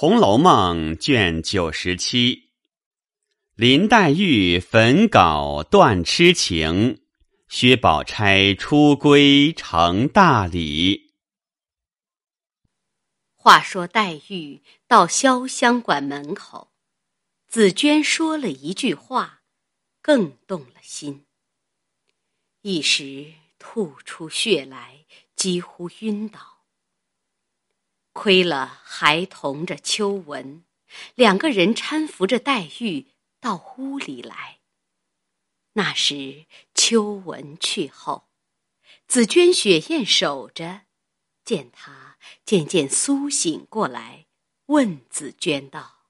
红楼梦》卷九十七，林黛玉焚稿断痴情，薛宝钗出闺成大礼。话说黛玉到潇湘馆门口，紫娟说了一句话，更动了心。一时吐出血来，几乎晕倒。亏了还同着秋纹，两个人搀扶着黛玉到屋里来。那时秋纹去后，紫鹃、雪雁守着，见他渐渐苏醒过来，问紫鹃道：“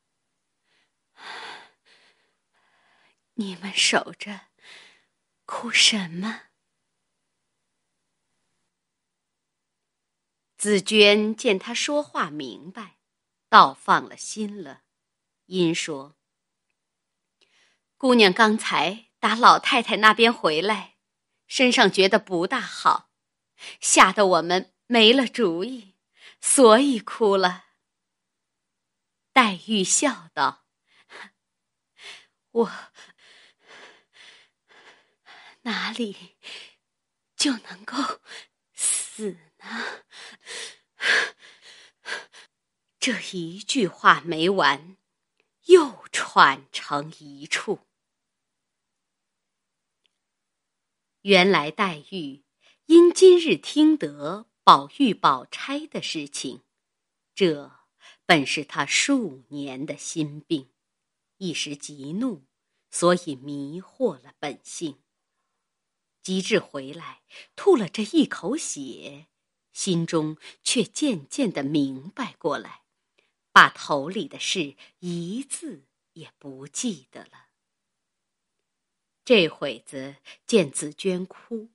你们守着，哭什么？”紫鹃见他说话明白，倒放了心了，因说：“姑娘刚才打老太太那边回来，身上觉得不大好，吓得我们没了主意，所以哭了。”黛玉笑道：“我哪里就能够死？” 这一句话没完，又串成一处。原来黛玉因今日听得宝玉、宝钗的事情，这本是她数年的心病，一时急怒，所以迷惑了本性。及至回来，吐了这一口血。心中却渐渐的明白过来，把头里的事一字也不记得了。这会子见紫鹃哭，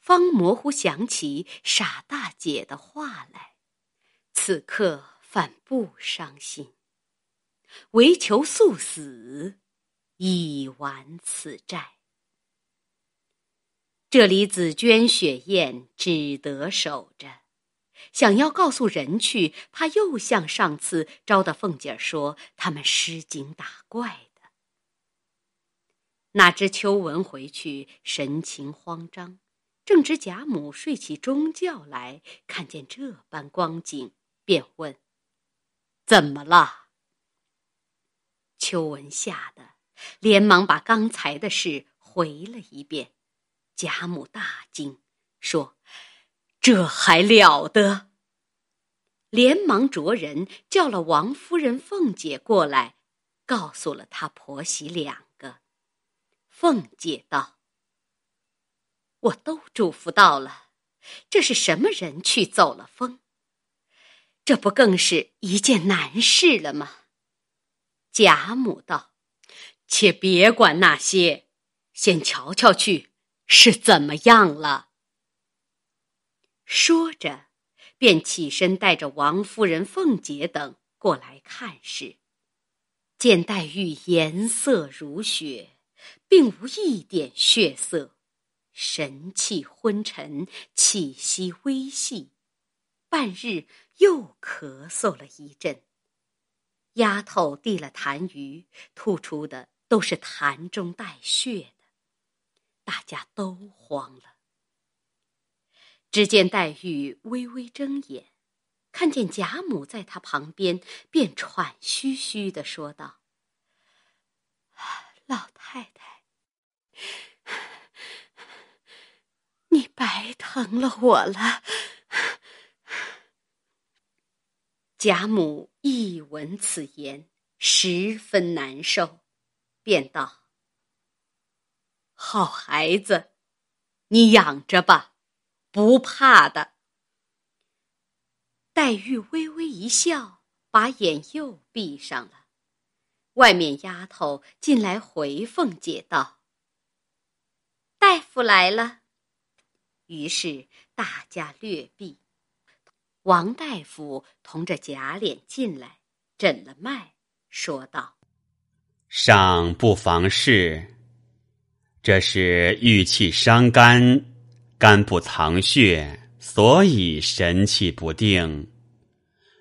方模糊想起傻大姐的话来，此刻反不伤心，唯求速死，以完此债。这里紫鹃、雪雁只得守着，想要告诉人去，怕又像上次招的凤姐说他们失惊打怪的。哪知秋纹回去神情慌张，正值贾母睡起中觉来，看见这般光景，便问：“怎么了？”秋纹吓得连忙把刚才的事回了一遍。贾母大惊，说：“这还了得！”连忙着人叫了王夫人、凤姐过来，告诉了她婆媳两个。凤姐道：“我都嘱咐到了，这是什么人去走了风？这不更是一件难事了吗？”贾母道：“且别管那些，先瞧瞧去。”是怎么样了？说着，便起身带着王夫人、凤姐等过来看时，见黛玉颜色如雪，并无一点血色，神气昏沉，气息微细，半日又咳嗽了一阵。丫头递了痰盂，吐出的都是痰中带血。大家都慌了。只见黛玉微微睁眼，看见贾母在她旁边，便喘吁吁的说道：“老太太，你白疼了我了。”贾母一闻此言，十分难受，便道。好孩子，你养着吧，不怕的。黛玉微微一笑，把眼又闭上了。外面丫头进来回凤姐道：“大夫来了。”于是大家略避。王大夫同着贾琏进来，诊了脉，说道：“尚不妨事。”这是郁气伤肝，肝不藏血，所以神气不定。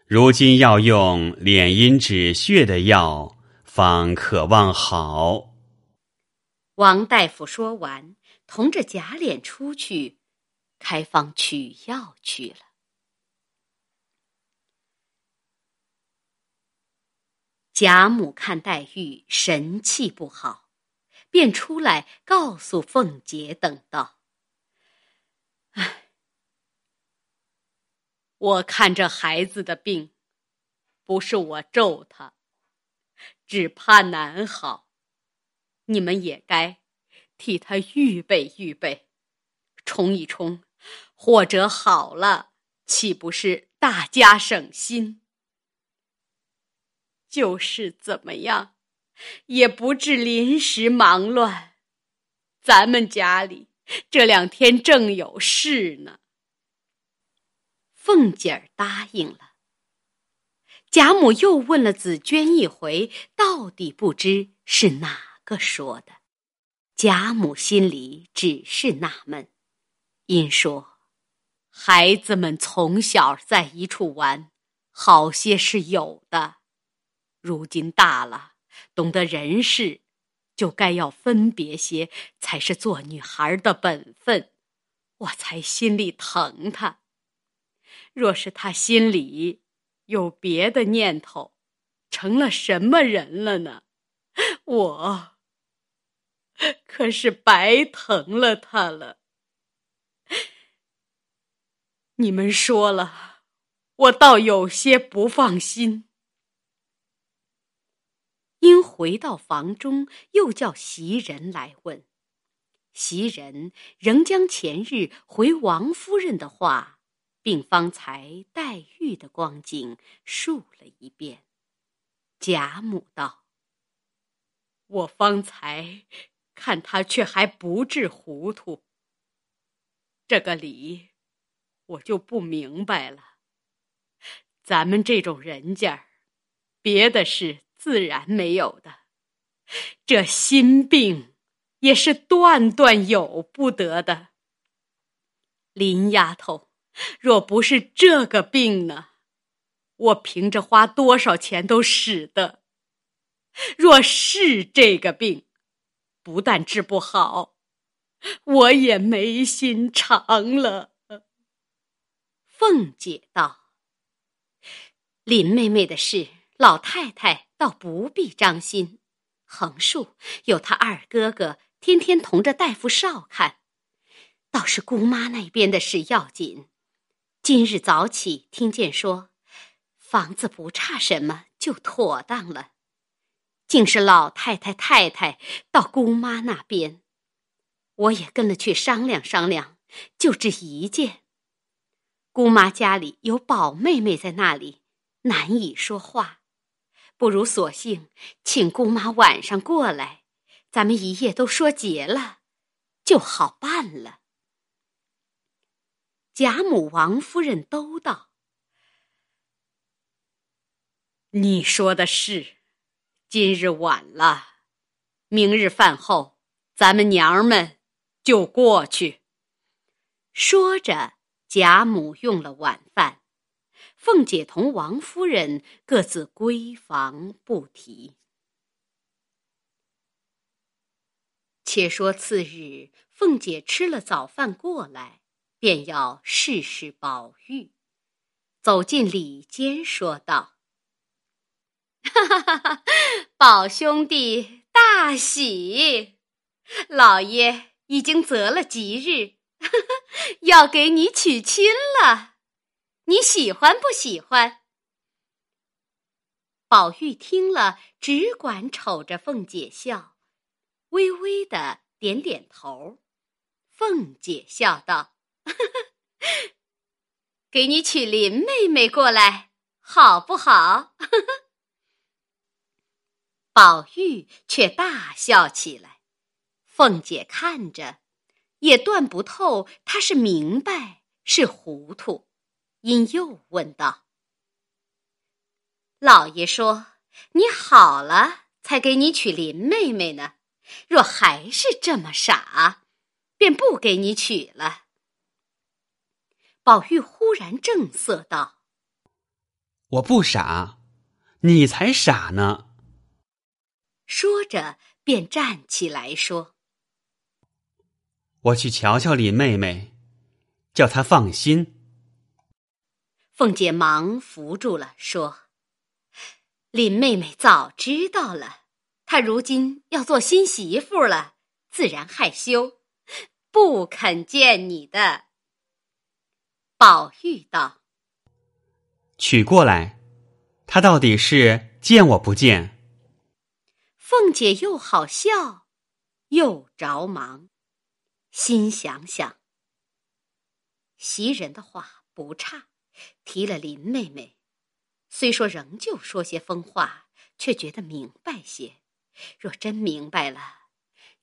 如今要用敛阴止血的药，方可望好。王大夫说完，同着贾琏出去开方取药去了。贾母看黛玉神气不好，便出来告诉凤姐等道：“唉。”我看这孩子的病，不是我咒他，只怕难好。你们也该替他预备预备，冲一冲，或者好了，岂不是大家省心？就是怎么样，也不至临时忙乱。咱们家里这两天正有事呢。凤姐儿答应了。贾母又问了紫娟一回，到底不知是哪个说的。贾母心里只是纳闷，因说：“孩子们从小在一处玩，好些是有的；如今大了，懂得人事，就该要分别些，才是做女孩的本分。我才心里疼她。”若是他心里有别的念头，成了什么人了呢？我可是白疼了他了。你们说了，我倒有些不放心。因回到房中，又叫袭人来问，袭人仍将前日回王夫人的话。并方才黛玉的光景述了一遍。贾母道：“我方才看他却还不至糊涂，这个理我就不明白了。咱们这种人家别的事自然没有的，这心病也是断断有不得的。林丫头。”若不是这个病呢，我凭着花多少钱都使得；若是这个病，不但治不好，我也没心肠了。凤姐道：“林妹妹的事，老太太倒不必张心。横竖有她二哥哥天天同着大夫少看，倒是姑妈那边的事要紧。”今日早起，听见说房子不差什么，就妥当了。竟是老太太、太太到姑妈那边，我也跟了去商量商量，就这一件。姑妈家里有宝妹妹在那里，难以说话，不如索性请姑妈晚上过来，咱们一夜都说结了，就好办了。贾母、王夫人都道：“你说的是，今日晚了，明日饭后，咱们娘们就过去。”说着，贾母用了晚饭，凤姐同王夫人各自闺房不提。且说次日，凤姐吃了早饭过来。便要试试宝玉，走进里间，说道：“哈哈哈哈宝兄弟大喜，老爷已经择了吉日，要给你娶亲了，你喜欢不喜欢？”宝玉听了，只管瞅着凤姐笑，微微的点点头。凤姐笑道。给你娶林妹妹过来，好不好？宝玉却大笑起来。凤姐看着，也断不透他是明白是糊涂，因又问道：“老爷说你好了，才给你娶林妹妹呢。若还是这么傻，便不给你娶了。”宝玉忽然正色道：“我不傻，你才傻呢。说着，便站起来说：“我去瞧瞧林妹妹，叫她放心。”凤姐忙扶住了，说：“林妹妹早知道了，她如今要做新媳妇了，自然害羞，不肯见你的。”宝玉道。取过来，她到底是见我不见？凤姐又好笑，又着忙，心想想，袭人的话不差，提了林妹妹，虽说仍旧说些疯话，却觉得明白些。若真明白了，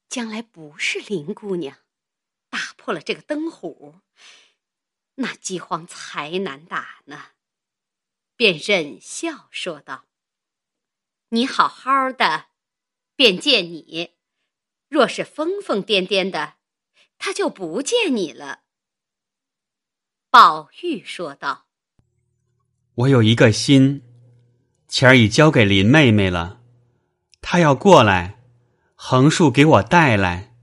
将来不是林姑娘，打破了这个灯虎，那饥荒才难打呢。便忍笑说道：“你好好的，便见你；若是疯疯癫癫的，他就不见你了。”宝玉说道：“我有一个心，钱儿已交给林妹妹了，她要过来，横竖给我带来，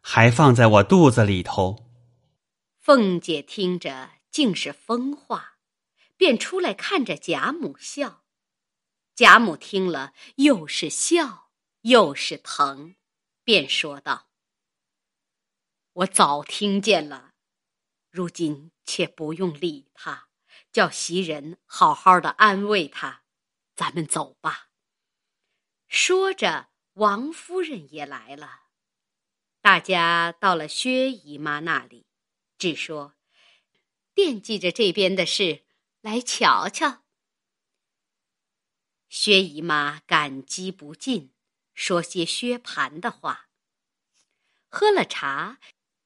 还放在我肚子里头。”凤姐听着，竟是疯话。便出来看着贾母笑，贾母听了又是笑又是疼，便说道：“我早听见了，如今且不用理他，叫袭人好好的安慰他，咱们走吧。”说着，王夫人也来了，大家到了薛姨妈那里，只说惦记着这边的事。来瞧瞧，薛姨妈感激不尽，说些薛蟠的话。喝了茶，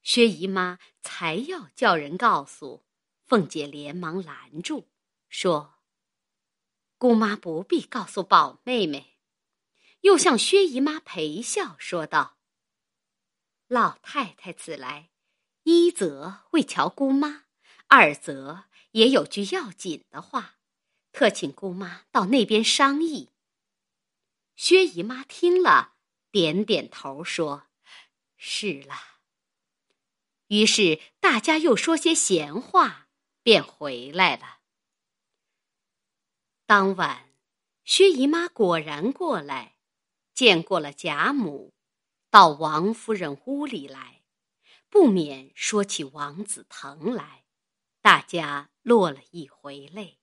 薛姨妈才要叫人告诉凤姐，连忙拦住，说：“姑妈不必告诉宝妹妹。”又向薛姨妈陪笑说道：“老太太此来，一则为瞧姑妈，二则……”也有句要紧的话，特请姑妈到那边商议。薛姨妈听了，点点头说：“是了。”于是大家又说些闲话，便回来了。当晚，薛姨妈果然过来，见过了贾母，到王夫人屋里来，不免说起王子腾来，大家。落了一回泪，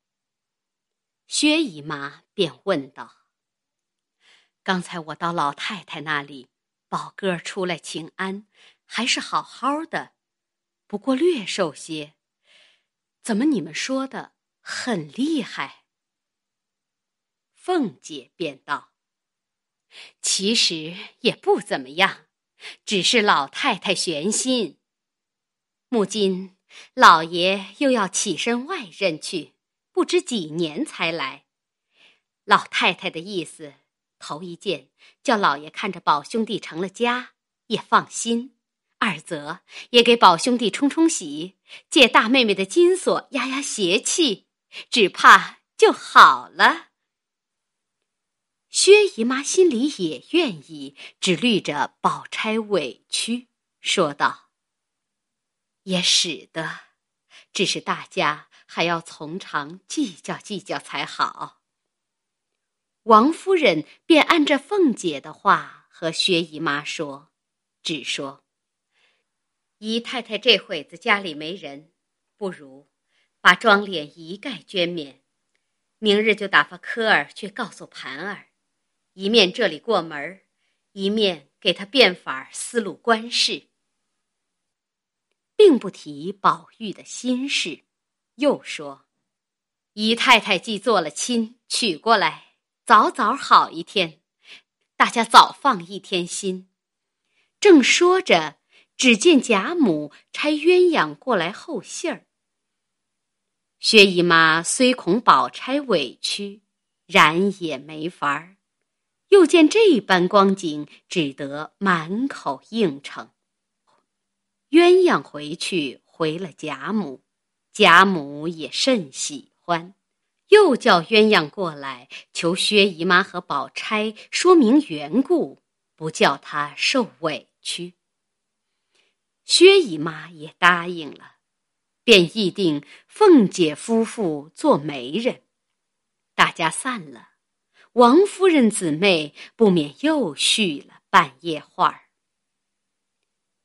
薛姨妈便问道：“刚才我到老太太那里，宝哥出来请安，还是好好的，不过略瘦些。怎么你们说的很厉害？”凤姐便道：“其实也不怎么样，只是老太太悬心。母今。”老爷又要起身外任去，不知几年才来。老太太的意思，头一件叫老爷看着宝兄弟成了家也放心；二则也给宝兄弟冲冲喜，借大妹妹的金锁压压邪气，只怕就好了。薛姨妈心里也愿意，只虑着宝钗委屈，说道。也使得，只是大家还要从长计较计较才好。王夫人便按着凤姐的话和薛姨妈说，只说：“姨太太这会子家里没人，不如把妆奁一概捐免，明日就打发科儿去告诉盘儿，一面这里过门一面给他变法思路官事。”并不提宝玉的心事，又说：“姨太太既做了亲，娶过来，早早好一天，大家早放一天心。”正说着，只见贾母差鸳鸯过来候信儿。薛姨妈虽恐宝钗委屈，然也没法儿。又见这般光景，只得满口应承。鸳鸯回去回了贾母，贾母也甚喜欢，又叫鸳鸯过来，求薛姨妈和宝钗说明缘故，不叫她受委屈。薛姨妈也答应了，便议定凤姐夫妇做媒人。大家散了，王夫人姊妹不免又续了半夜话儿。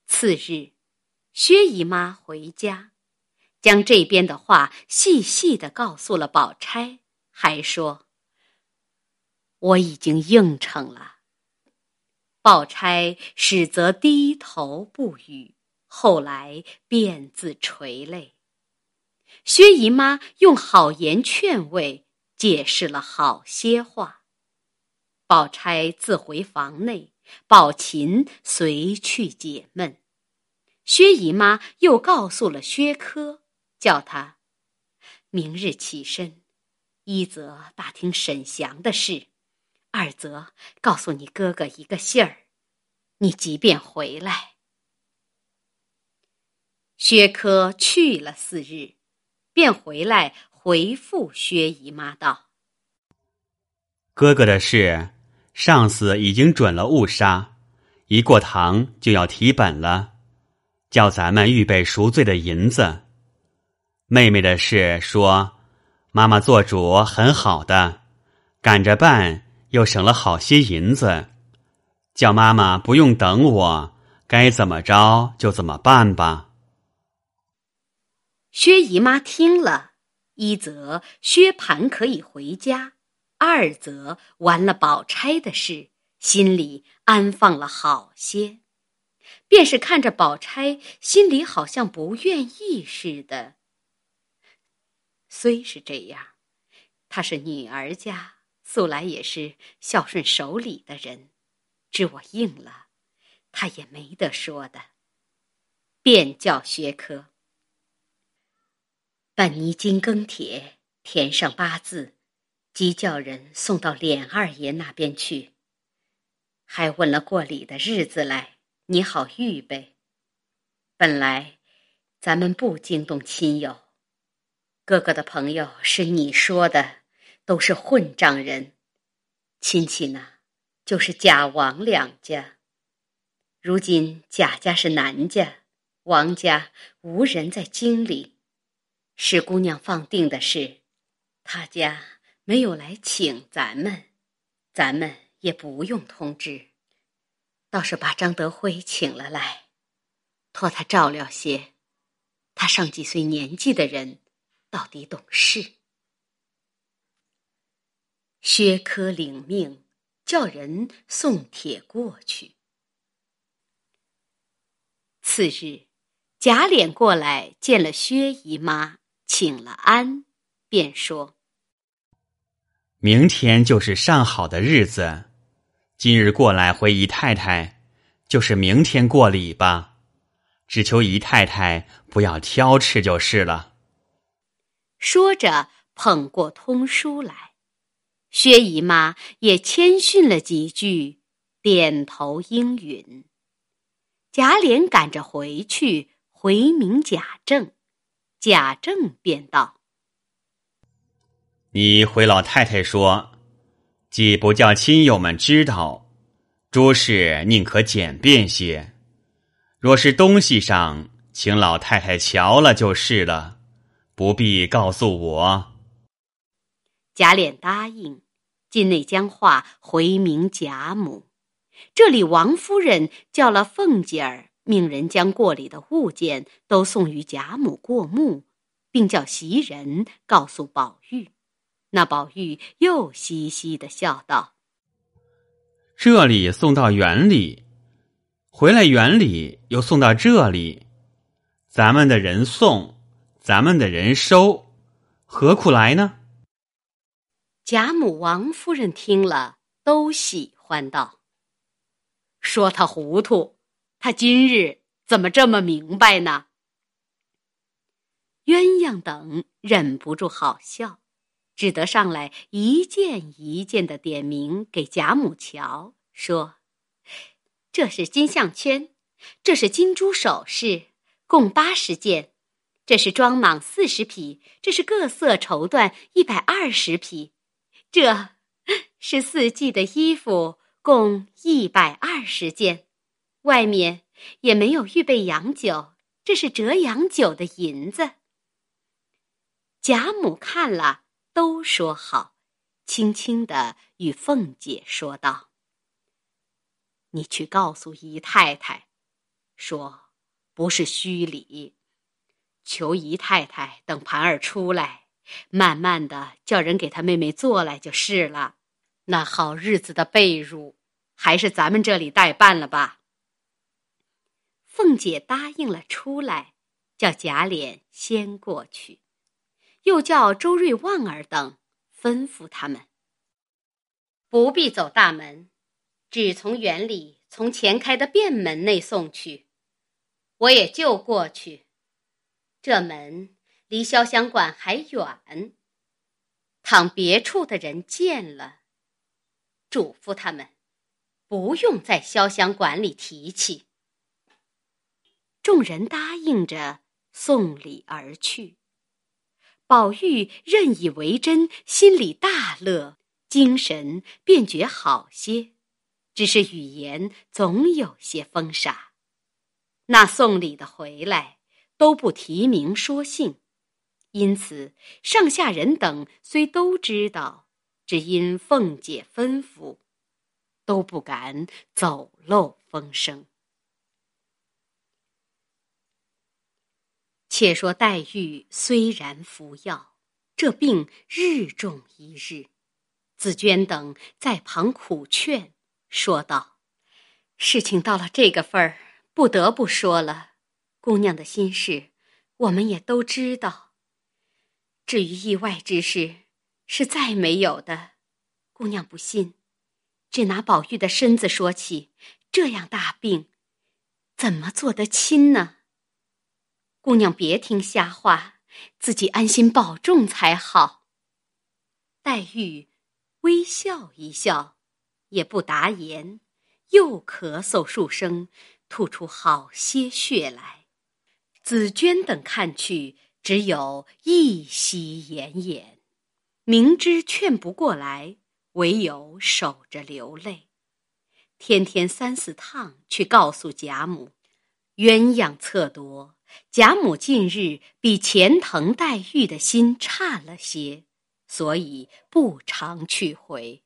次日，薛姨妈回家，将这边的话细细的告诉了宝钗，还说：“我已经应承了。”宝钗始则低头不语，后来便自垂泪。薛姨妈用好言劝慰，解释了好些话。宝钗自回房内，宝琴随去解闷。薛姨妈又告诉了薛科，叫他明日起身，一则打听沈祥的事，二则告诉你哥哥一个信儿，你即便回来。薛科去了四日，便回来回复薛姨妈道：“哥哥的事，上司已经准了误杀，一过堂就要提本了。”叫咱们预备赎罪的银子。妹妹的事说，妈妈做主很好的，赶着办又省了好些银子，叫妈妈不用等我，该怎么着就怎么办吧。薛姨妈听了，一则薛蟠可以回家，二则完了宝钗的事，心里安放了好些。便是看着宝钗，心里好像不愿意似的。虽是这样，她是女儿家，素来也是孝顺守礼的人，知我应了，她也没得说的。便叫薛科，办泥金庚帖，填上八字，即叫人送到琏二爷那边去。还问了过礼的日子来。你好，预备。本来咱们不惊动亲友，哥哥的朋友是你说的，都是混账人。亲戚呢，就是贾王两家。如今贾家是南家，王家无人在京里，是姑娘放定的事，他家没有来请咱们，咱们也不用通知。倒是把张德辉请了来，托他照料些。他上几岁年纪的人，到底懂事。薛科领命，叫人送帖过去。次日，贾琏过来见了薛姨妈，请了安，便说：“明天就是上好的日子。”今日过来回姨太太，就是明天过礼吧。只求姨太太不要挑吃就是了。说着，捧过通书来，薛姨妈也谦逊了几句，点头应允。贾琏赶着回去回明贾政，贾政便道：“你回老太太说。”既不叫亲友们知道，诸事宁可简便些。若是东西上，请老太太瞧了就是了，不必告诉我。贾琏答应，进内将话回明贾母。这里王夫人叫了凤姐儿，命人将过礼的物件都送与贾母过目，并叫袭人告诉宝玉。那宝玉又嘻嘻的笑道：“这里送到园里，回来园里又送到这里，咱们的人送，咱们的人收，何苦来呢？”贾母、王夫人听了，都喜欢道：“说他糊涂，他今日怎么这么明白呢？”鸳鸯等忍不住好笑。只得上来一件一件的点名给贾母瞧，说：“这是金项圈，这是金珠首饰，共八十件，这是装蟒四十匹，这是各色绸缎一百二十匹，这是四季的衣服共一百二十件，外面也没有预备洋酒，这是折洋酒的银子。贾母看了，都说好，轻轻的与凤姐说道：“你去告诉姨太太，说不是虚礼。”求姨太太等盘儿出来，慢慢的叫人给他妹妹做来就是了。那好日子的被褥，还是咱们这里代办了吧。凤姐答应了出来，叫贾琏先过去，又叫周瑞、旺儿等吩咐他们，不必走大门，只从园里从前开的便门内送去，我也就过去。这门离潇湘馆还远，倘别处的人见了，嘱咐他们不用在潇湘馆里提起。众人答应着，送礼而去。宝玉认以为真，心里大乐，精神便觉好些，只是语言总有些风傻。那送礼的回来。都不提名说姓，因此上下人等虽都知道，只因凤姐吩咐，都不敢走漏风声。且说黛玉虽然服药，这病日重一日，紫娟等在旁苦劝，说道：“事情到了这个份儿，不得不说了。”姑娘的心事，我们也都知道。至于意外之事，是再没有的。姑娘不信，只拿宝玉的身子说起，这样大病，怎么做得亲呢？姑娘别听瞎话，自己安心保重才好。黛玉微笑一笑，也不答言，又咳嗽数声，吐出好些血来。紫娟等看去，只有一息奄奄，明知劝不过来，唯有守着流泪。天天三四趟去告诉贾母，鸳鸯测夺。贾母近日比前疼黛玉的心差了些，所以不常去回。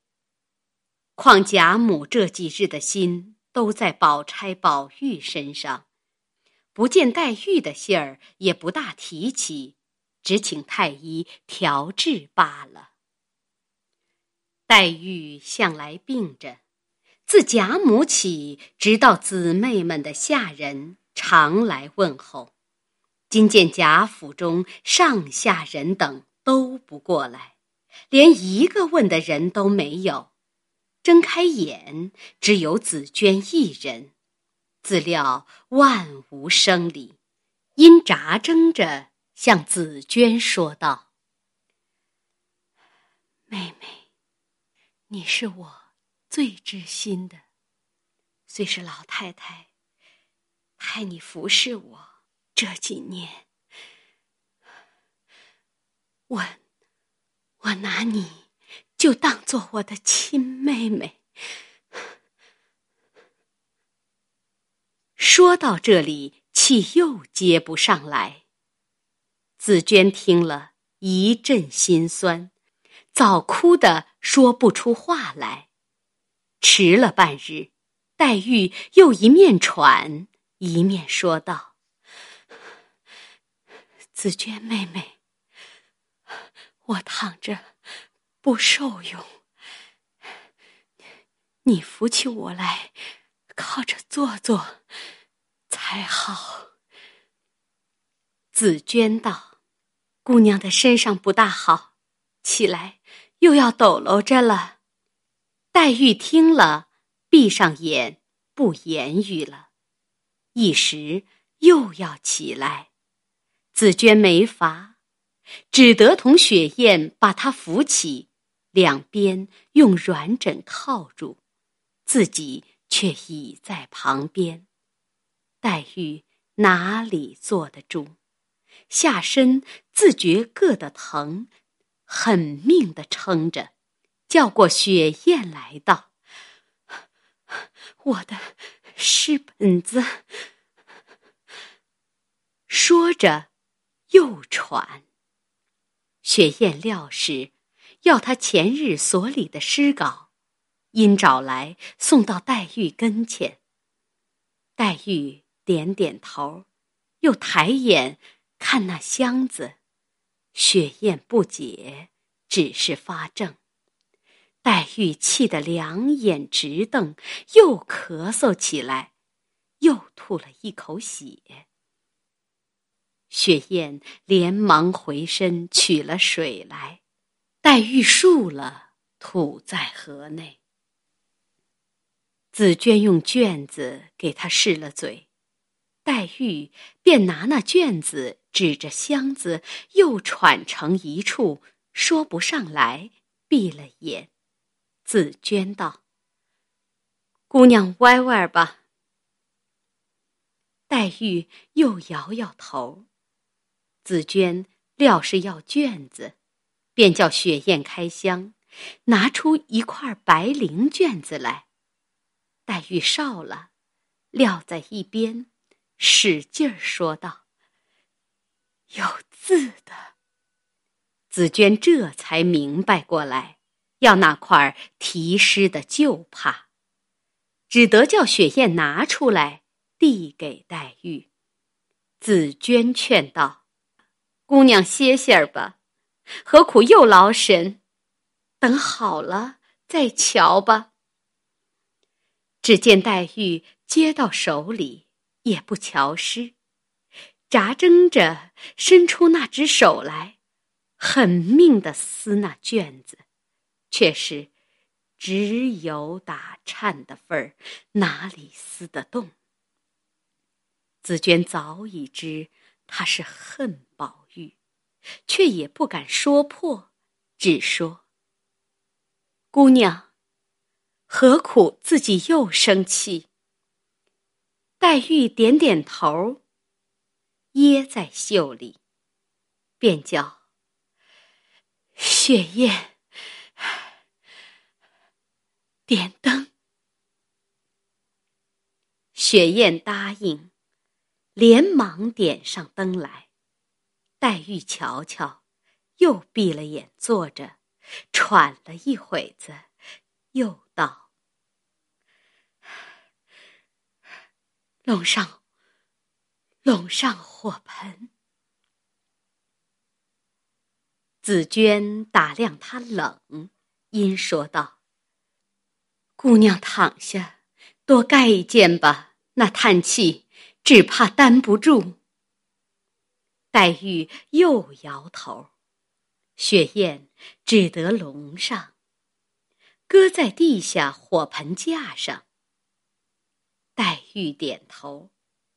况贾母这几日的心都在宝钗、宝玉身上。不见黛玉的信儿，也不大提起，只请太医调治罢了。黛玉向来病着，自贾母起，直到姊妹们的下人常来问候。今见贾府中上下人等都不过来，连一个问的人都没有。睁开眼，只有紫娟一人。自料万无生理，因眨睁着向紫娟说道：“妹妹，你是我最知心的，虽是老太太派你服侍我这几年，我我拿你就当做我的亲妹妹。”说到这里，气又接不上来。紫娟听了一阵心酸，早哭得说不出话来。迟了半日，黛玉又一面喘一面说道：“紫娟妹妹，我躺着不受用，你扶起我来。”靠着坐坐才好。紫娟道：“姑娘的身上不大好，起来又要抖搂着了。”黛玉听了，闭上眼，不言语了。一时又要起来，紫娟没法，只得同雪雁把她扶起，两边用软枕靠住，自己。却倚在旁边，黛玉哪里坐得住？下身自觉硌得疼，狠命的撑着，叫过雪雁来道：“我的诗本子。”说着，又喘。雪雁料是要他前日所里的诗稿，因找来送到黛玉跟前。黛玉点点头，又抬眼看那箱子。雪雁不解，只是发怔。黛玉气得两眼直瞪，又咳嗽起来，又吐了一口血。雪雁连忙回身取了水来，黛玉漱了，吐在河内。紫娟用卷子给她试了嘴，黛玉便拿那卷子指着箱子，又喘成一处，说不上来，闭了眼。紫娟道：“姑娘歪歪吧。”黛玉又摇摇头。紫娟料是要卷子，便叫雪雁开箱，拿出一块白绫卷子来。黛玉少了，撂在一边，使劲儿说道：“有字的。”紫娟这才明白过来，要那块题诗的旧帕，只得叫雪雁拿出来，递给黛玉。紫娟劝道。姑娘歇歇儿吧，何苦又劳神？等好了再瞧吧。只见黛玉接到手里，也不瞧诗，眨睁着伸出那只手来，狠命的撕那卷子，却是只有打颤的份儿，哪里撕得动？紫娟早已知他是恨宝。却也不敢说破，只说：“姑娘，何苦自己又生气？”黛玉点点头，掖在袖里，便叫雪雁点灯。雪雁答应，连忙点上灯来。黛玉瞧瞧，又闭了眼坐着，喘了一会子，又道：“笼上，笼上火盆。”紫娟打量他冷，因说道：“姑娘躺下，多盖一件吧。那叹气，只怕担不住。”黛玉又摇头，雪雁只得笼上，搁在地下火盆架上。黛玉点头，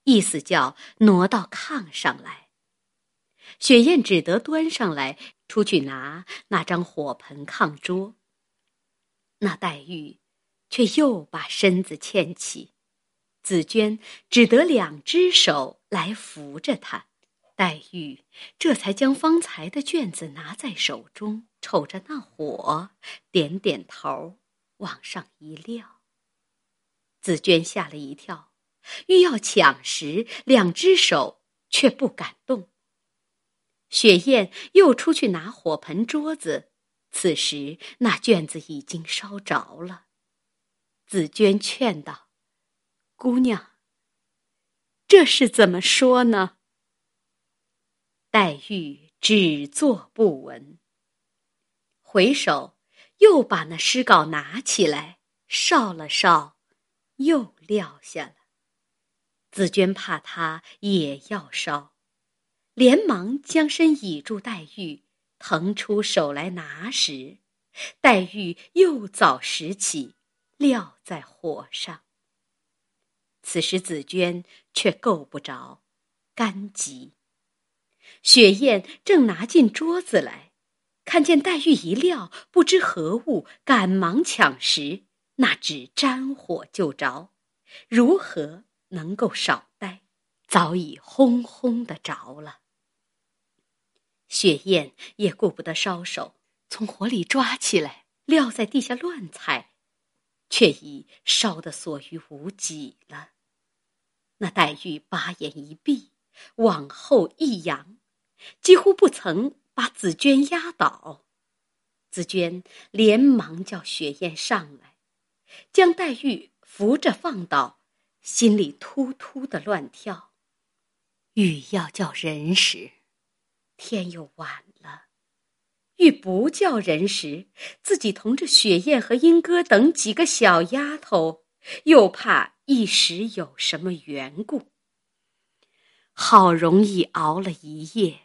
意思叫挪到炕上来。雪雁只得端上来，出去拿那张火盆炕桌。那黛玉却又把身子欠起，紫娟只得两只手来扶着她。黛玉这才将方才的卷子拿在手中，瞅着那火，点点头，往上一撂。紫娟吓了一跳，欲要抢时，两只手却不敢动。雪雁又出去拿火盆桌子，此时那卷子已经烧着了。紫娟劝道：“姑娘，这是怎么说呢？”黛玉只坐不闻，回首又把那诗稿拿起来烧了烧，又撂下了。紫娟怕他也要烧，连忙将身倚住黛玉，腾出手来拿时，黛玉又早拾起，撂在火上。此时紫娟却够不着，干急。雪雁正拿进桌子来，看见黛玉一撂，不知何物，赶忙抢时，那只沾火就着，如何能够少待？早已轰轰的着了。雪雁也顾不得烧手，从火里抓起来，撂在地下乱踩，却已烧得所余无几了。那黛玉把眼一闭，往后一仰，几乎不曾把紫鹃压倒。紫鹃连忙叫雪雁上来，将黛玉扶着放倒，心里突突的乱跳。玉要叫人时，天又晚了；玉不叫人时，自己同着雪雁和莺歌等几个小丫头，又怕一时有什么缘故。好容易熬了一夜，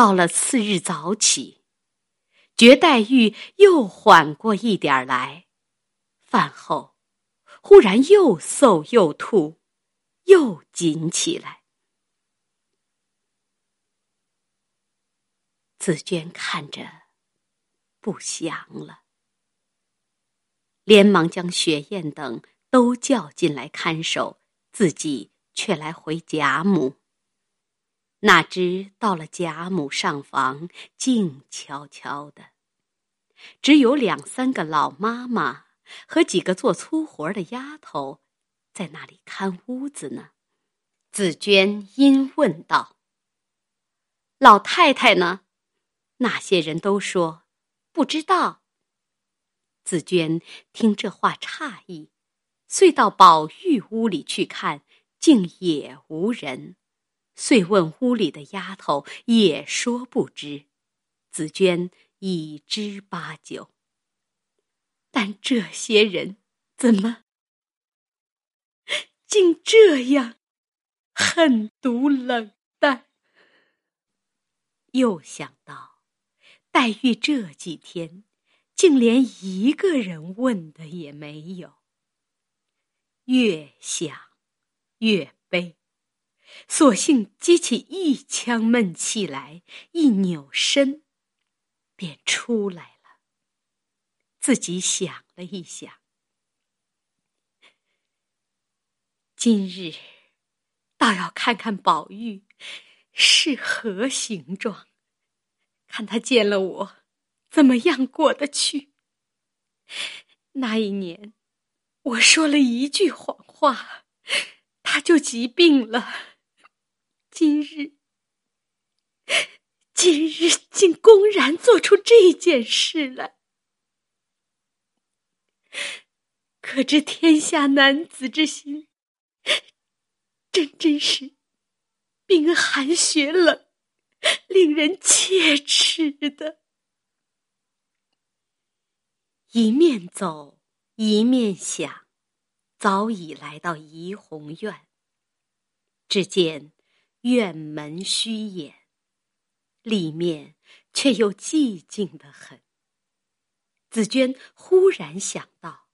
到了次日早起。觉黛玉又缓过一点来，饭后忽然又嗽又吐，又紧起来。紫鹃看着不祥了，连忙将雪雁等都叫进来看守，自己却来回贾母。哪知到了贾母上房，静悄悄的，只有两三个老妈妈和几个做粗活的丫头，在那里看屋子呢。紫鹃因问道：“老太太呢？”那些人都说不知道。紫鹃听这话诧异，遂到宝玉屋里去看，竟也无人。遂问屋里的丫头，也说不知。紫鹃已知八九。但这些人怎么竟这样狠毒冷淡？又想到黛玉这几天竟连一个人问的也没有，越想越。索性激起一腔闷气来，一扭身，便出来了。自己想了一想，今日倒要看看宝玉是何形状，看他见了我怎么样过得去。那一年，我说了一句谎话，他就疾病了。今日，今日竟公然做出这件事来，可知天下男子之心，真真是冰寒雪冷，令人切齿的。一面走，一面想，早已来到怡红院，只见。院门虚掩，里面却又寂静的很。紫鹃忽然想到，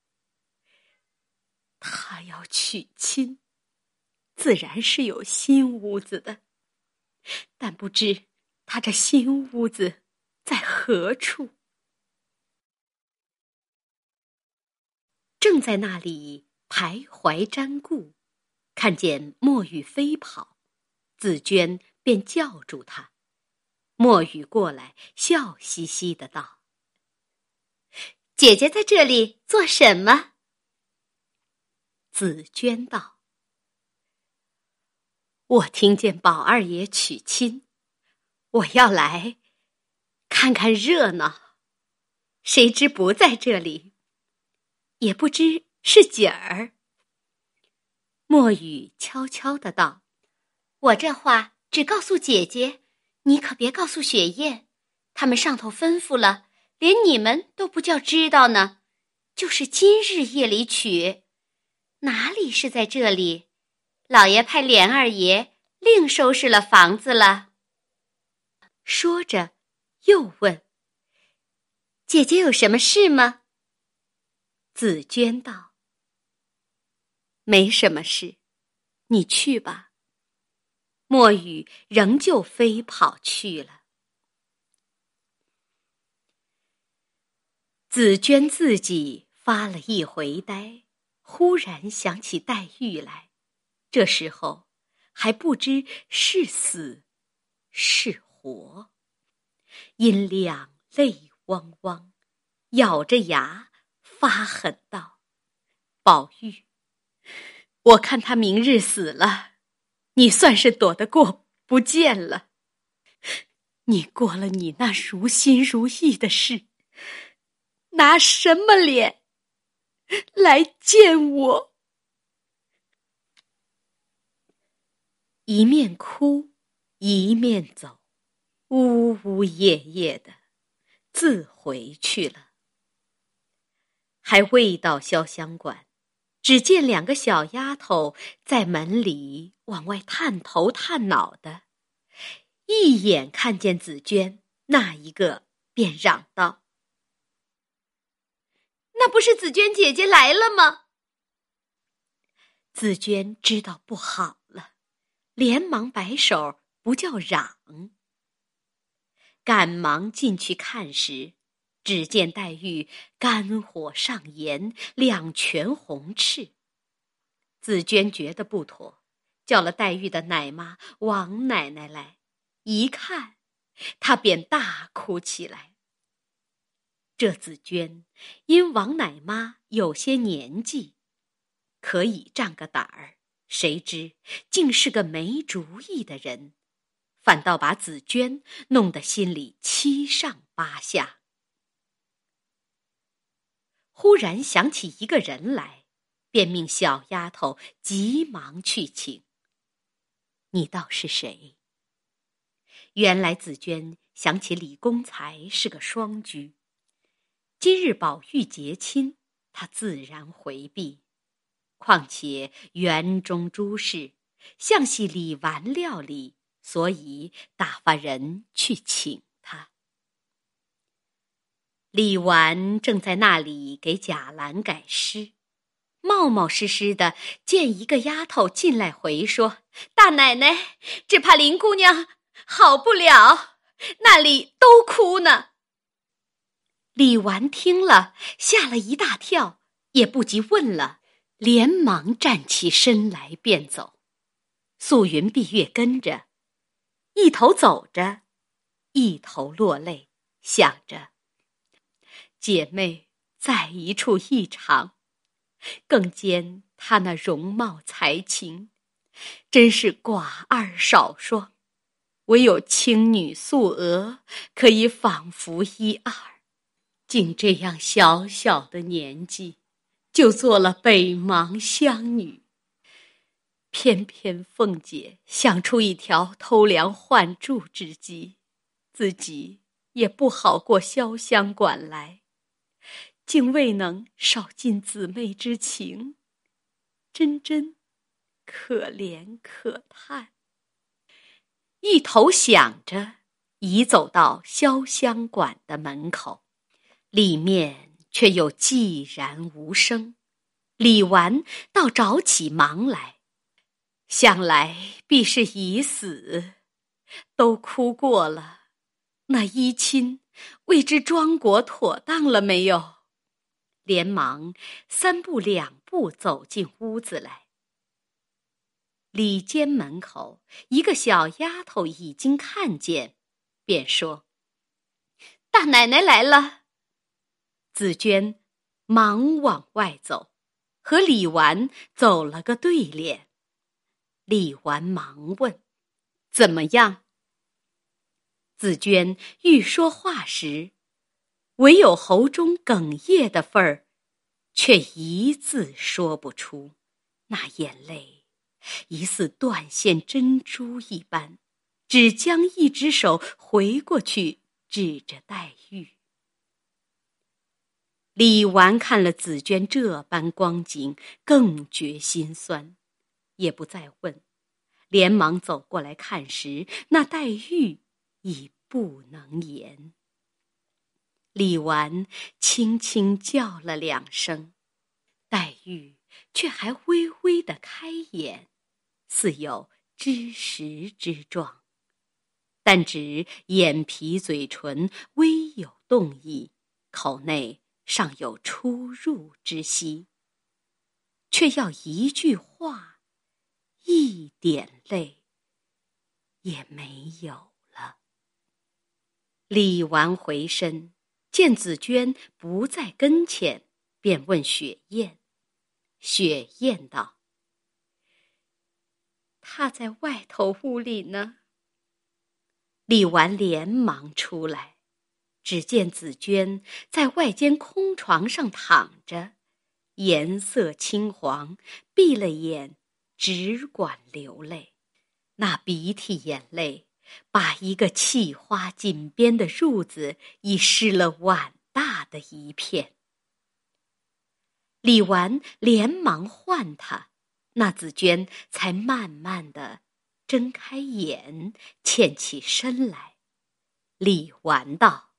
他要娶亲，自然是有新屋子的，但不知他这新屋子在何处。正在那里徘徊瞻顾，看见墨雨飞跑。紫鹃便叫住他，墨雨过来，笑嘻嘻的道：“姐姐在这里做什么？”紫鹃道：“我听见宝二爷娶亲，我要来看看热闹，谁知不在这里，也不知是景儿。”墨雨悄悄的道。我这话只告诉姐姐，你可别告诉雪雁。他们上头吩咐了，连你们都不叫知道呢。就是今日夜里娶，哪里是在这里？老爷派莲二爷另收拾了房子了。说着，又问：“姐姐有什么事吗？”紫鹃道：“没什么事，你去吧。”墨雨仍旧飞跑去了。紫鹃自己发了一回呆，忽然想起黛玉来，这时候还不知是死是活。因两泪汪汪，咬着牙发狠道：“宝玉，我看他明日死了，你算是躲得过不见了。你过了你那如心如意的事，拿什么脸来见我？”一面哭，一面走，呜呜咽咽的，自回去了。还未到潇湘馆，只见两个小丫头在门里往外探头探脑的，一眼看见紫娟，那一个便嚷道：“那不是紫娟姐姐来了吗？”紫娟知道不好了。连忙摆手，不叫嚷。赶忙进去看时，只见黛玉肝火上炎，两全红赤。紫娟觉得不妥，叫了黛玉的奶妈王奶奶来，一看，她便大哭起来。这紫娟因王奶妈有些年纪，可以仗个胆儿。谁知竟是个没主意的人，反倒把紫娟弄得心里七上八下。忽然想起一个人来，便命小丫头急忙去请。你道是谁？原来紫娟想起李公才是个双居，今日宝玉结亲，她自然回避。况且园中诸事，像系李纨料理，所以打发人去请。李纨正在那里给贾兰改诗，冒冒失失的见一个丫头进来回说：“大奶奶，只怕林姑娘好不了，那里都哭呢。”李纨听了，吓了一大跳，也不及问了。连忙站起身来，便走。素云、碧月跟着，一头走着，一头落泪，想着姐妹在一处异常，更兼她那容貌才情，真是寡二少双，唯有青女素娥可以仿佛一二，竟这样小小的年纪。就做了北邙乡女，偏偏凤姐想出一条偷梁换柱之计，自己也不好过潇湘馆来，竟未能少尽姊妹之情，真真可怜可叹。一头想着，已走到潇湘馆的门口，里面。却又寂然无声，李纨倒找起忙来，想来必是已死，都哭过了，那衣亲未知庄国妥当了没有？连忙三步两步走进屋子来。里间门口一个小丫头已经看见，便说：“大奶奶来了。”紫娟忙往外走，和李纨走了个对脸。李纨忙问：“怎么样？”紫娟欲说话时，唯有喉中哽咽的份儿，却一字说不出。那眼泪疑似断线珍珠一般，只将一只手回过去指着黛玉。李纨看了紫娟这般光景，更觉心酸，也不再问，连忙走过来看时，那黛玉已不能言。李纨轻轻叫了两声，黛玉却还微微的开眼，似有知时之状，但只眼皮嘴唇微有动意，口内。尚有出入之息，却要一句话、一点泪也没有了。李纨回身，见紫娟不在跟前，便问雪雁。雪雁道：“她在外头屋里呢。”李纨连忙出来，只见紫娟在外间空床上躺着，颜色青黄，闭了眼，只管流泪。那鼻涕眼泪，把一个砌花锦边的褥子已湿了碗大的一片。李纨连忙唤他，那紫娟才慢慢的。睁开眼，欠起身来。李纨道：“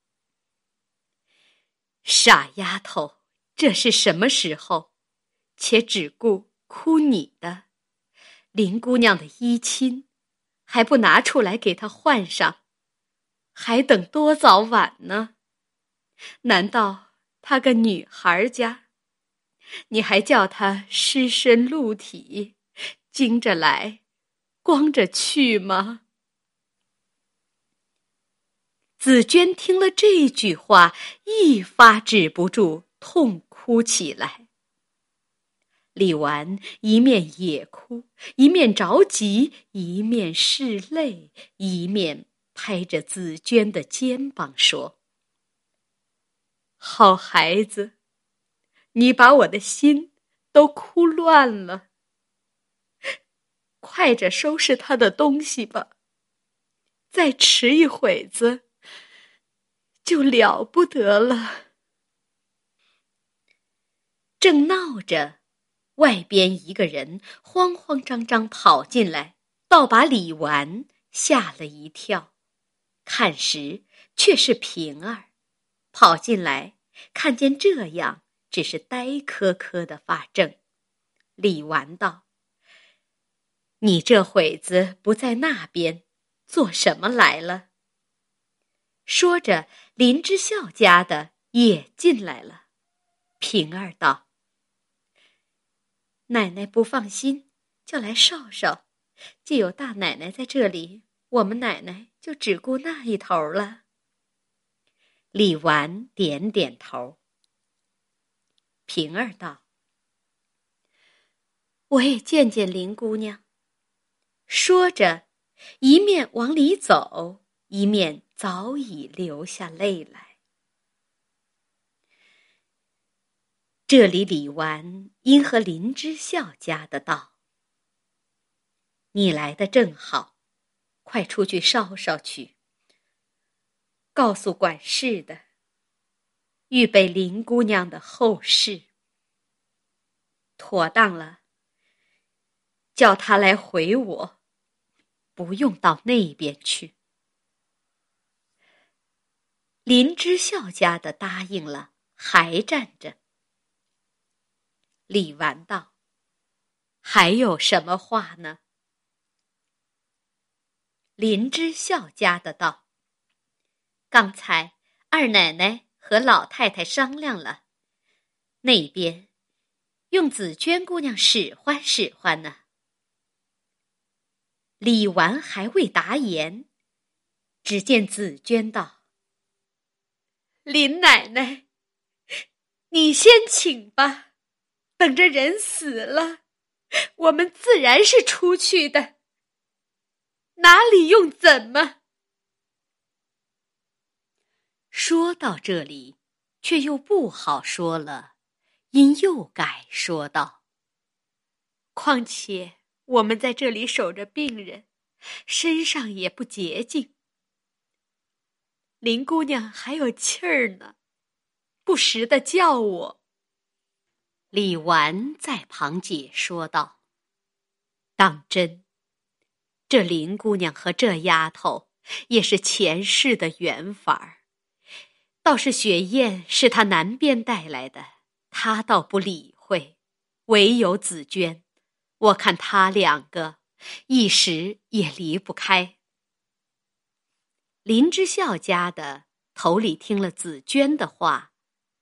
傻丫头，这是什么时候？且只顾哭你的，林姑娘的衣襟还不拿出来给她换上，还等多早晚呢？难道她个女孩家，你还叫她湿身露体，惊着来？”光着去吗？紫娟听了这句话，一发止不住，痛哭起来。李纨一面也哭，一面着急，一面拭泪，一面拍着紫娟的肩膀说：“好孩子，你把我的心都哭乱了。”快着收拾他的东西吧。再迟一会子，就了不得了。正闹着，外边一个人慌慌张张跑进来，倒把李纨吓了一跳。看时，却是平儿，跑进来，看见这样，只是呆磕磕的发怔。李纨道。你这会子不在那边，做什么来了？说着，林之孝家的也进来了。平儿道：“奶奶不放心，叫来少少。既有大奶奶在这里，我们奶奶就只顾那一头了。”李纨点点头。平儿道：“我也见见林姑娘。”说着，一面往里走，一面早已流下泪来。这里李纨因和林之孝家的道：“你来的正好，快出去烧烧去，告诉管事的，预备林姑娘的后事，妥当了，叫他来回我。”不用到那边去。林之孝家的答应了，还站着。李纨道：“还有什么话呢？”林之孝家的道：“刚才二奶奶和老太太商量了，那边用紫娟姑娘使唤使唤呢。”李纨还未答言，只见紫娟道：“林奶奶，你先请吧，等着人死了，我们自然是出去的。哪里用怎么？”说到这里，却又不好说了，因又改说道：“况且。”我们在这里守着病人，身上也不洁净。林姑娘还有气儿呢，不时的叫我。李纨在旁解说道：“当真，这林姑娘和这丫头也是前世的缘法儿。倒是雪雁是她南边带来的，她倒不理会，唯有紫娟。”我看她两个一时也离不开。林之孝家的头里听了紫娟的话，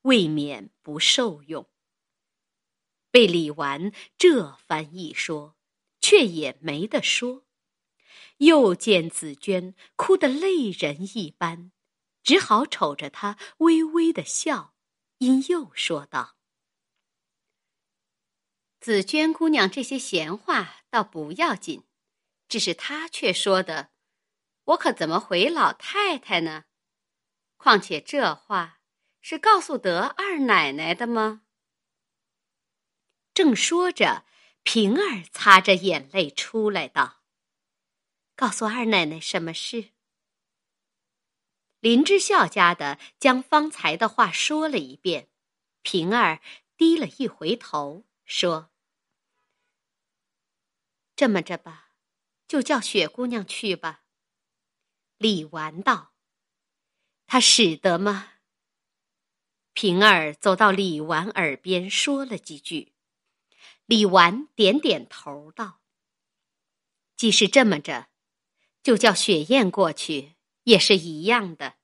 未免不受用。被李纨这番一说，却也没得说。又见紫娟哭得泪人一般，只好瞅着她微微的笑，因又说道：“紫娟姑娘这些闲话倒不要紧，只是她却说的，我可怎么回老太太呢？况且这话是告诉得二奶奶的吗？”正说着，平儿擦着眼泪出来道：“告诉二奶奶什么事？”林之孝家的将方才的话说了一遍，平儿低了一回头，说：“这么着吧，就叫雪姑娘去吧。”李纨道：“她使得吗？”平儿走到李纨耳边说了几句。李纨点点头道：“既是这么着，就叫雪雁过去，也是一样的。”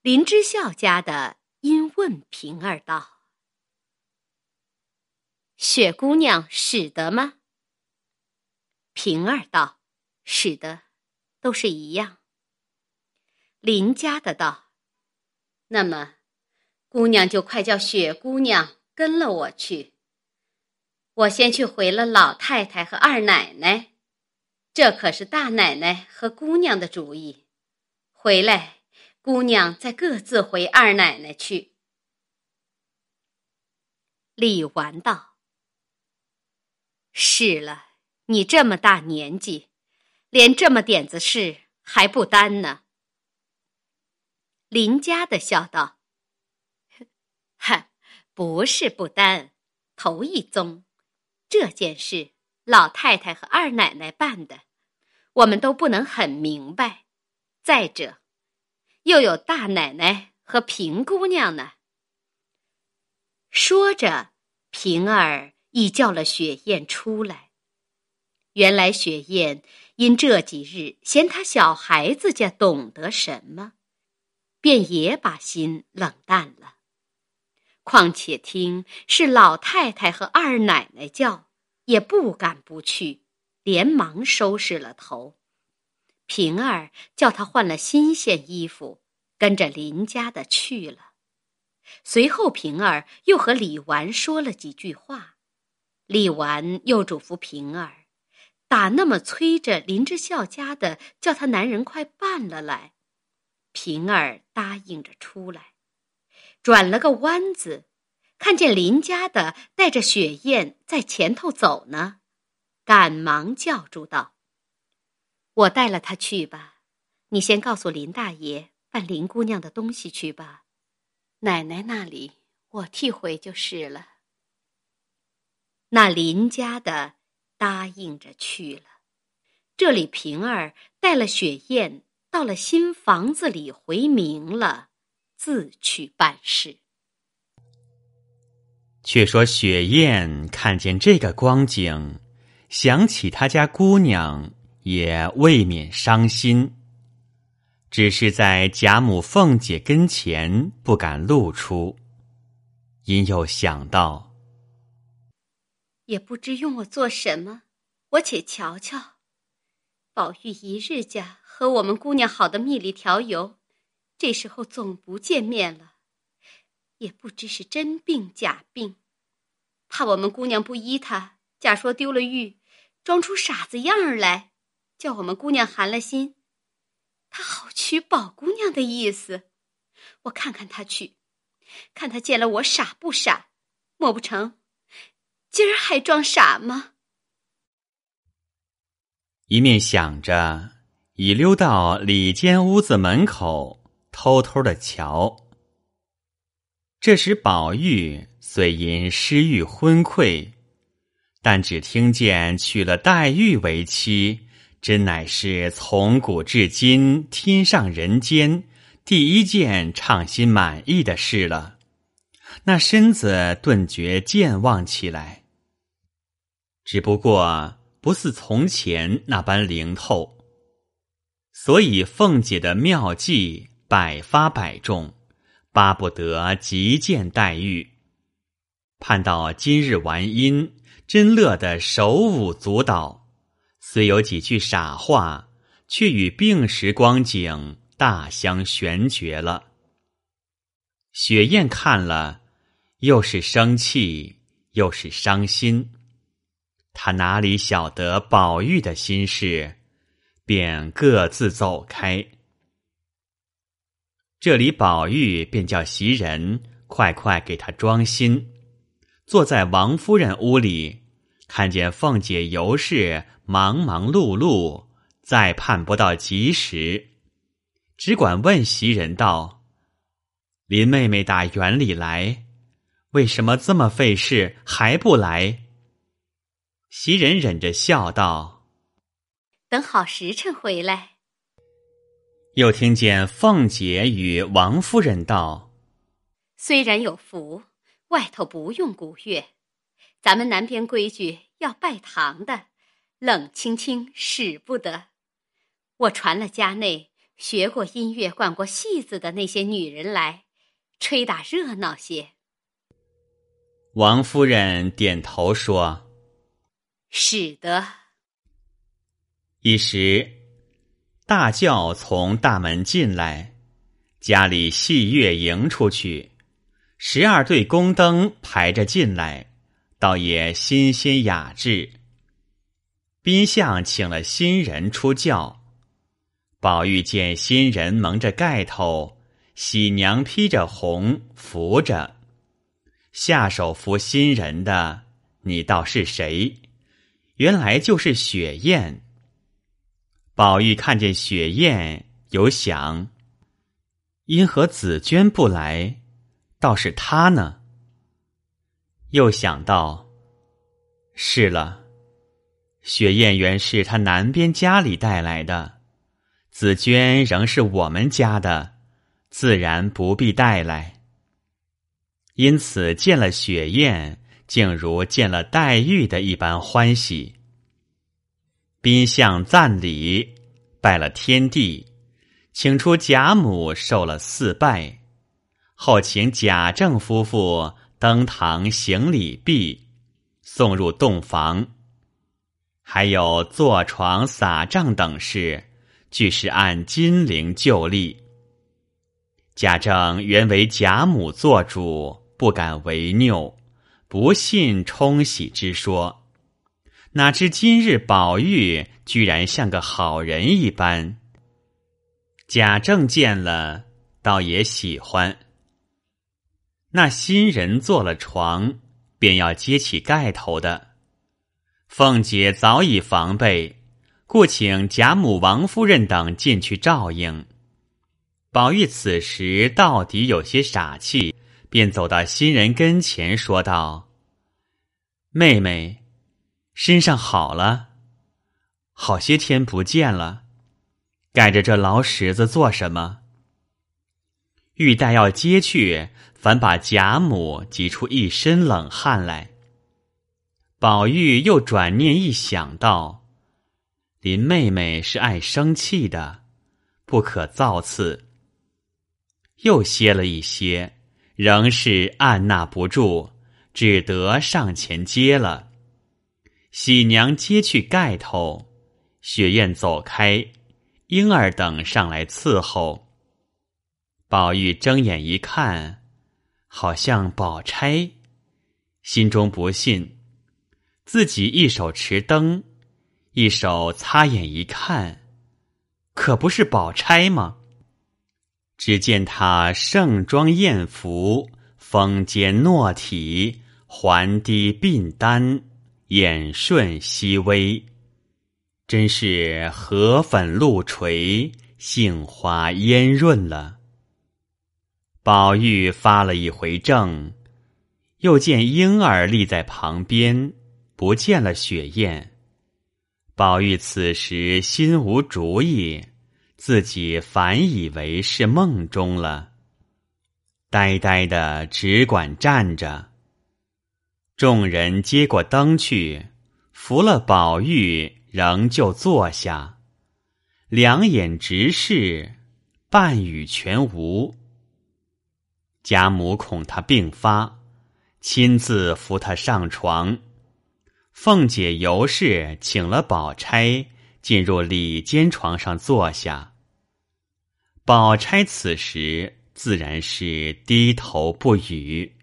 林之孝家的因问平儿道：“雪姑娘使得吗？”平儿道：“使得，都是一样。”林家的道：“那么，姑娘就快叫雪姑娘跟了我去。”我先去回了老太太和二奶奶，这可是大奶奶和姑娘的主意。回来，姑娘再各自回二奶奶去。李纨道：“是了，你这么大年纪，连这么点子事还不担呢。”林家的笑道：“ 哈，不是不担，头一宗。”这件事，老太太和二奶奶办的，我们都不能很明白。再者，又有大奶奶和平姑娘呢。说着，平儿已叫了雪雁出来。原来雪雁因这几日嫌他小孩子家懂得什么，便也把心冷淡了。况且听是老太太和二奶奶叫，也不敢不去，连忙收拾了头。平儿叫他换了新鲜衣服，跟着林家的去了。随后，平儿又和李纨说了几句话。李纨又嘱咐平儿，打那么催着林之孝家的，叫他男人快办了来。平儿答应着出来。转了个弯子，看见林家的带着雪雁在前头走呢，赶忙叫住道：“我带了他去吧，你先告诉林大爷办林姑娘的东西去吧，奶奶那里我替回就是了。”那林家的答应着去了。这里平儿带了雪雁到了新房子里回明了。自去办事。却说雪雁看见这个光景，想起他家姑娘，也未免伤心。只是在贾母、凤姐跟前不敢露出，因又想到，也不知用我做什么，我且瞧瞧。宝玉一日家和我们姑娘好的蜜里调油。这时候总不见面了，也不知是真病假病，怕我们姑娘不依他，假说丢了玉，装出傻子样儿来，叫我们姑娘寒了心，他好娶宝姑娘的意思。我看看他去，看他见了我傻不傻？莫不成今儿还装傻吗？一面想着，已溜到里间屋子门口。偷偷的瞧。这时宝玉虽因失欲昏聩，但只听见娶了黛玉为妻，真乃是从古至今天上人间第一件畅心满意的事了。那身子顿觉健忘起来，只不过不似从前那般灵透，所以凤姐的妙计。百发百中，巴不得即见黛玉。盼到今日完姻，真乐得手舞足蹈。虽有几句傻话，却与病时光景大相悬绝了。雪雁看了，又是生气又是伤心。他哪里晓得宝玉的心事，便各自走开。这里宝玉便叫袭人快快给他装新，坐在王夫人屋里，看见凤姐尤氏忙忙碌碌，再盼不到及时，只管问袭人道：“林妹妹打园里来，为什么这么费事还不来？”袭人忍着笑道：“等好时辰回来。”又听见凤姐与王夫人道：“虽然有福，外头不用鼓乐，咱们南边规矩要拜堂的，冷清清使不得。我传了家内学过音乐、管过戏子的那些女人来，吹打热闹些。”王夫人点头说。使得一时，大轿从大门进来，家里戏乐迎出去，十二对宫灯排着进来，倒也新鲜雅致。宾相请了新人出轿，宝玉见新人蒙着盖头，喜娘披着红扶着，下手扶新人的，你道是谁？原来就是雪雁。宝玉看见雪雁，有想：因何紫娟不来，倒是他呢？又想到：是了，雪雁原是他南边家里带来的，紫娟仍是我们家的，自然不必带来。因此见了雪雁。竟如见了黛玉的一般欢喜。宾相赞礼，拜了天地，请出贾母受了四拜，后请贾政夫妇登堂行礼毕，送入洞房。还有坐床撒帐等事，俱是按金陵旧例。贾政原为贾母做主，不敢违拗。不信冲喜之说，哪知今日宝玉居然像个好人一般。贾政见了，倒也喜欢。那新人坐了床，便要揭起盖头的。凤姐早已防备，故请贾母、王夫人等进去照应。宝玉此时到底有些傻气。便走到新人跟前，说道：“妹妹，身上好了，好些天不见了，盖着这老石子做什么？”玉带要接去，反把贾母急出一身冷汗来。宝玉又转念一想到，林妹妹是爱生气的，不可造次，又歇了一歇。仍是按捺不住，只得上前接了。喜娘揭去盖头，雪雁走开，莺儿等上来伺候。宝玉睁眼一看，好像宝钗，心中不信，自己一手持灯，一手擦眼一看，可不是宝钗吗？只见她盛装艳服，风肩诺体，环低鬓丹，眼顺熹微，真是河粉露垂，杏花烟润了。宝玉发了一回怔，又见莺儿立在旁边，不见了雪雁。宝玉此时心无主意。自己反以为是梦中了，呆呆的只管站着。众人接过灯去，扶了宝玉，仍旧坐下，两眼直视，半语全无。贾母恐他病发，亲自扶他上床。凤姐、尤氏请了宝钗进入里间床上坐下。宝钗此时自然是低头不语。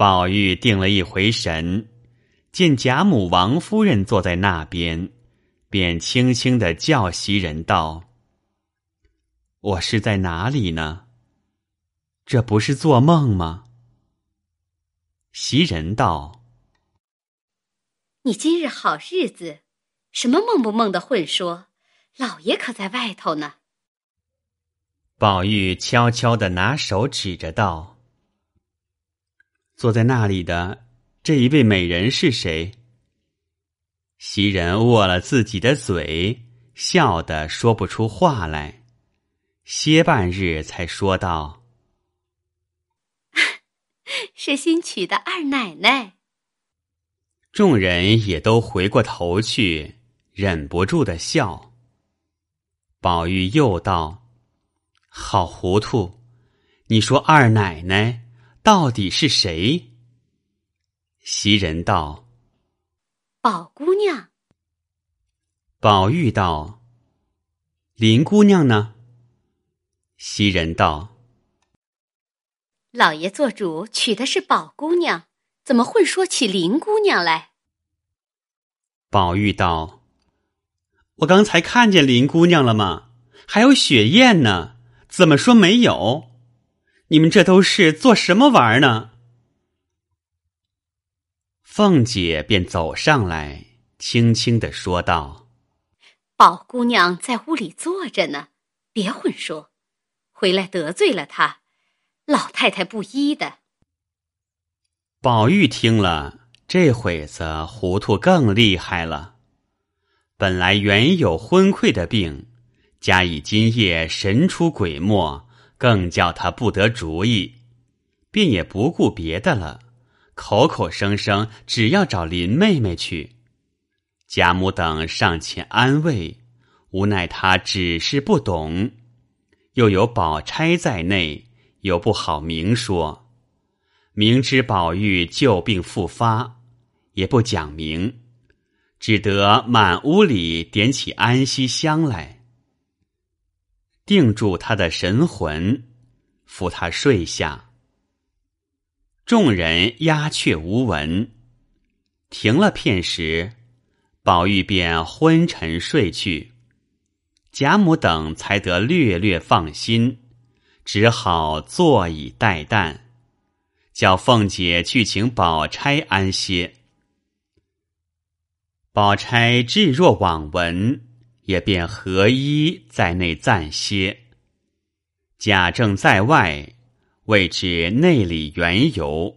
宝玉定了一回神，见贾母、王夫人坐在那边，便轻轻的叫袭人道：“我是在哪里呢？这不是做梦吗？”袭人道：“你今日好日子，什么梦不梦的混说？老爷可在外头呢？”宝玉悄悄的拿手指着道。坐在那里的这一位美人是谁？袭人握了自己的嘴，笑得说不出话来，歇半日才说道：“ 是新娶的二奶奶。”众人也都回过头去，忍不住的笑。宝玉又道：“好糊涂！你说二奶奶？”到底是谁？袭人道：“宝姑娘。”宝玉道：“林姑娘呢？”袭人道：“老爷做主娶的是宝姑娘，怎么混说起林姑娘来？”宝玉道：“我刚才看见林姑娘了吗？还有雪雁呢，怎么说没有？”你们这都是做什么玩呢？凤姐便走上来，轻轻的说道：“宝姑娘在屋里坐着呢，别混说，回来得罪了她，老太太不依的。”宝玉听了，这会子糊涂更厉害了。本来原有昏聩的病，加以今夜神出鬼没。更叫他不得主意，便也不顾别的了，口口声声只要找林妹妹去。贾母等上前安慰，无奈他只是不懂，又有宝钗在内，又不好明说。明知宝玉旧病复发，也不讲明，只得满屋里点起安息香来。定住他的神魂，扶他睡下。众人鸦雀无闻，停了片时，宝玉便昏沉睡去。贾母等才得略略放心，只好坐以待旦，叫凤姐去请宝钗安歇。宝钗置若罔闻。也便合衣在内暂歇。贾政在外，未知内里缘由，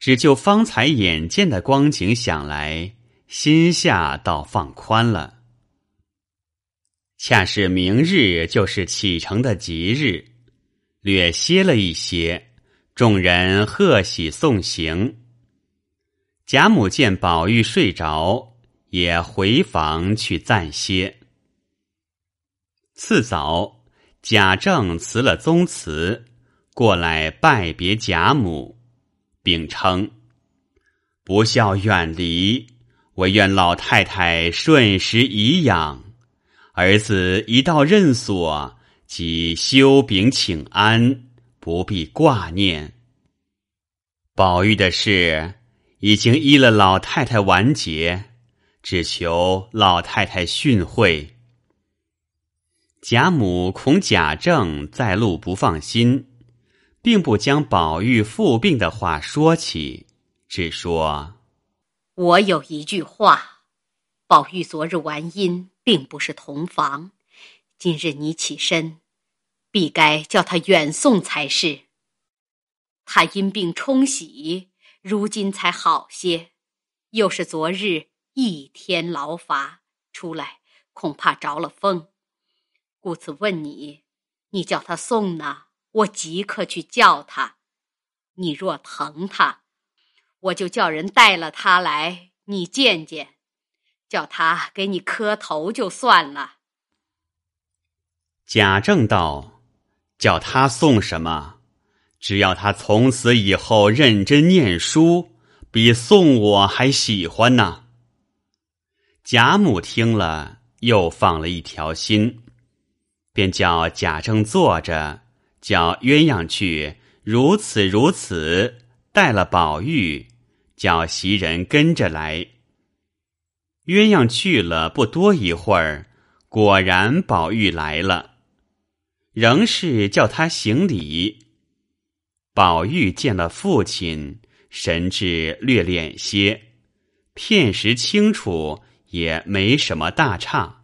只就方才眼见的光景想来，心下倒放宽了。恰是明日就是启程的吉日，略歇了一些，众人贺喜送行。贾母见宝玉睡着。也回房去暂歇。次早，贾政辞了宗祠，过来拜别贾母，并称：“不孝远离，唯愿老太太顺时颐养。儿子一到任所，即休禀请安，不必挂念。宝玉的事已经依了老太太完结。”只求老太太训诲。贾母恐贾政在路不放心，并不将宝玉复病的话说起，只说：“我有一句话，宝玉昨日完阴，并不是同房。今日你起身，必该叫他远送才是。他因病冲喜，如今才好些，又是昨日。”一天劳乏出来，恐怕着了风，故此问你，你叫他送呢，我即刻去叫他。你若疼他，我就叫人带了他来，你见见，叫他给你磕头就算了。贾政道：“叫他送什么？只要他从此以后认真念书，比送我还喜欢呢。”贾母听了，又放了一条心，便叫贾政坐着，叫鸳鸯去如此如此，带了宝玉，叫袭人跟着来。鸳鸯去了不多一会儿，果然宝玉来了，仍是叫他行礼。宝玉见了父亲，神志略敛些，片时清楚，也没什么大差。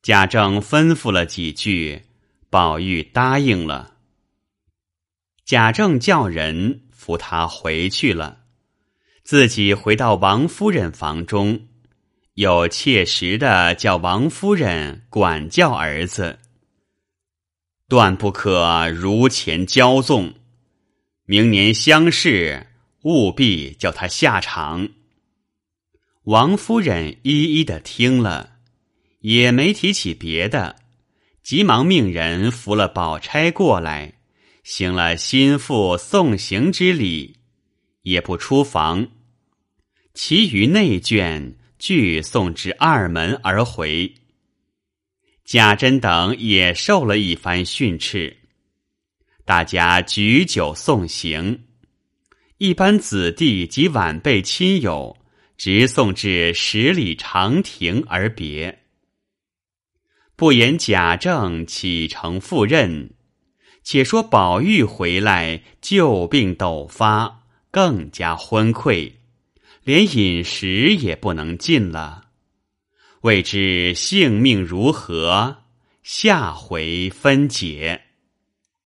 贾政吩咐了几句，宝玉答应了。贾政叫人扶他回去了，自己回到王夫人房中。又切实的叫王夫人管教儿子，断不可如前骄纵。明年乡试，务必叫他下场。王夫人一一的听了，也没提起别的，急忙命人扶了宝钗过来，行了心腹送行之礼，也不出房。其余内眷。俱送至二门而回。贾珍等也受了一番训斥，大家举酒送行。一般子弟及晚辈亲友，直送至十里长亭而别。不言贾政启程赴任，且说宝玉回来旧病陡发，更加昏聩。连饮食也不能进了，未知性命如何？下回分解。